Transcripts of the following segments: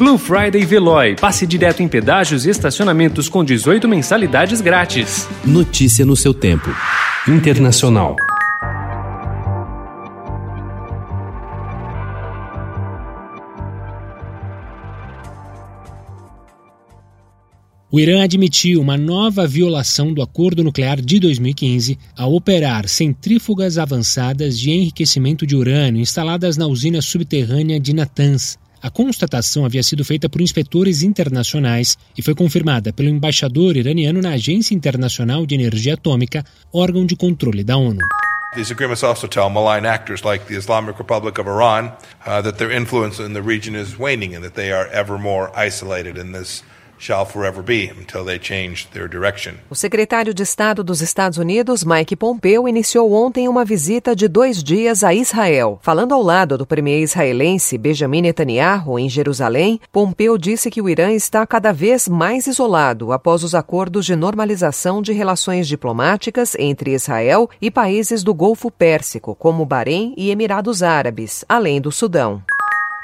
Blue Friday Veloy. Passe direto em pedágios e estacionamentos com 18 mensalidades grátis. Notícia no seu tempo. Internacional. O Irã admitiu uma nova violação do acordo nuclear de 2015 ao operar centrífugas avançadas de enriquecimento de urânio instaladas na usina subterrânea de Natanz. A constatação havia sido feita por inspetores internacionais e foi confirmada pelo embaixador iraniano na Agência Internacional de Energia Atômica, órgão de controle da ONU. These agreements also tell malign actors like the Islamic Republic of Iran uh, that their influence in the region is waning and that they are ever more isolated in this shall forever be until they change their direction. O secretário de Estado dos Estados Unidos, Mike Pompeo, iniciou ontem uma visita de dois dias a Israel. Falando ao lado do premier israelense Benjamin Netanyahu em Jerusalém, Pompeo disse que o Irã está cada vez mais isolado após os acordos de normalização de relações diplomáticas entre Israel e países do Golfo Pérsico, como Bahrein e Emirados Árabes, além do Sudão.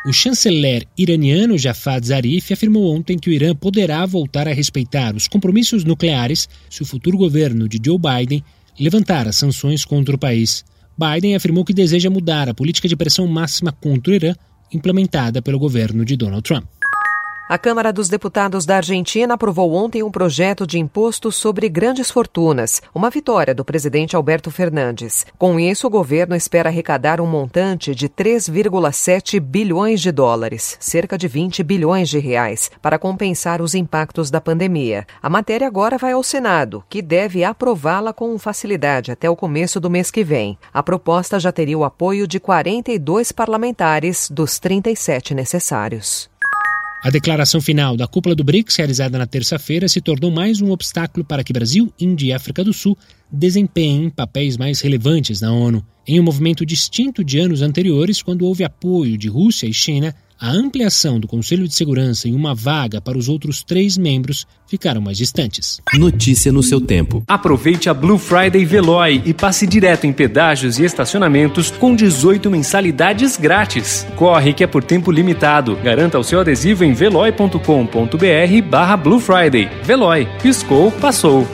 O chanceler iraniano Jafar Zarif afirmou ontem que o Irã poderá voltar a respeitar os compromissos nucleares se o futuro governo de Joe Biden levantar as sanções contra o país. Biden afirmou que deseja mudar a política de pressão máxima contra o Irã implementada pelo governo de Donald Trump. A Câmara dos Deputados da Argentina aprovou ontem um projeto de imposto sobre grandes fortunas, uma vitória do presidente Alberto Fernandes. Com isso, o governo espera arrecadar um montante de 3,7 bilhões de dólares, cerca de 20 bilhões de reais, para compensar os impactos da pandemia. A matéria agora vai ao Senado, que deve aprová-la com facilidade até o começo do mês que vem. A proposta já teria o apoio de 42 parlamentares dos 37 necessários. A declaração final da cúpula do BRICS, realizada na terça-feira, se tornou mais um obstáculo para que Brasil, Índia e África do Sul desempenhem papéis mais relevantes na ONU, em um movimento distinto de anos anteriores, quando houve apoio de Rússia e China a ampliação do Conselho de Segurança em uma vaga para os outros três membros ficaram mais distantes. Notícia no seu tempo. Aproveite a Blue Friday Veloy e passe direto em pedágios e estacionamentos com 18 mensalidades grátis. Corre que é por tempo limitado. Garanta o seu adesivo em veloy.com.br barra Blue Friday. Veloy. Piscou, passou.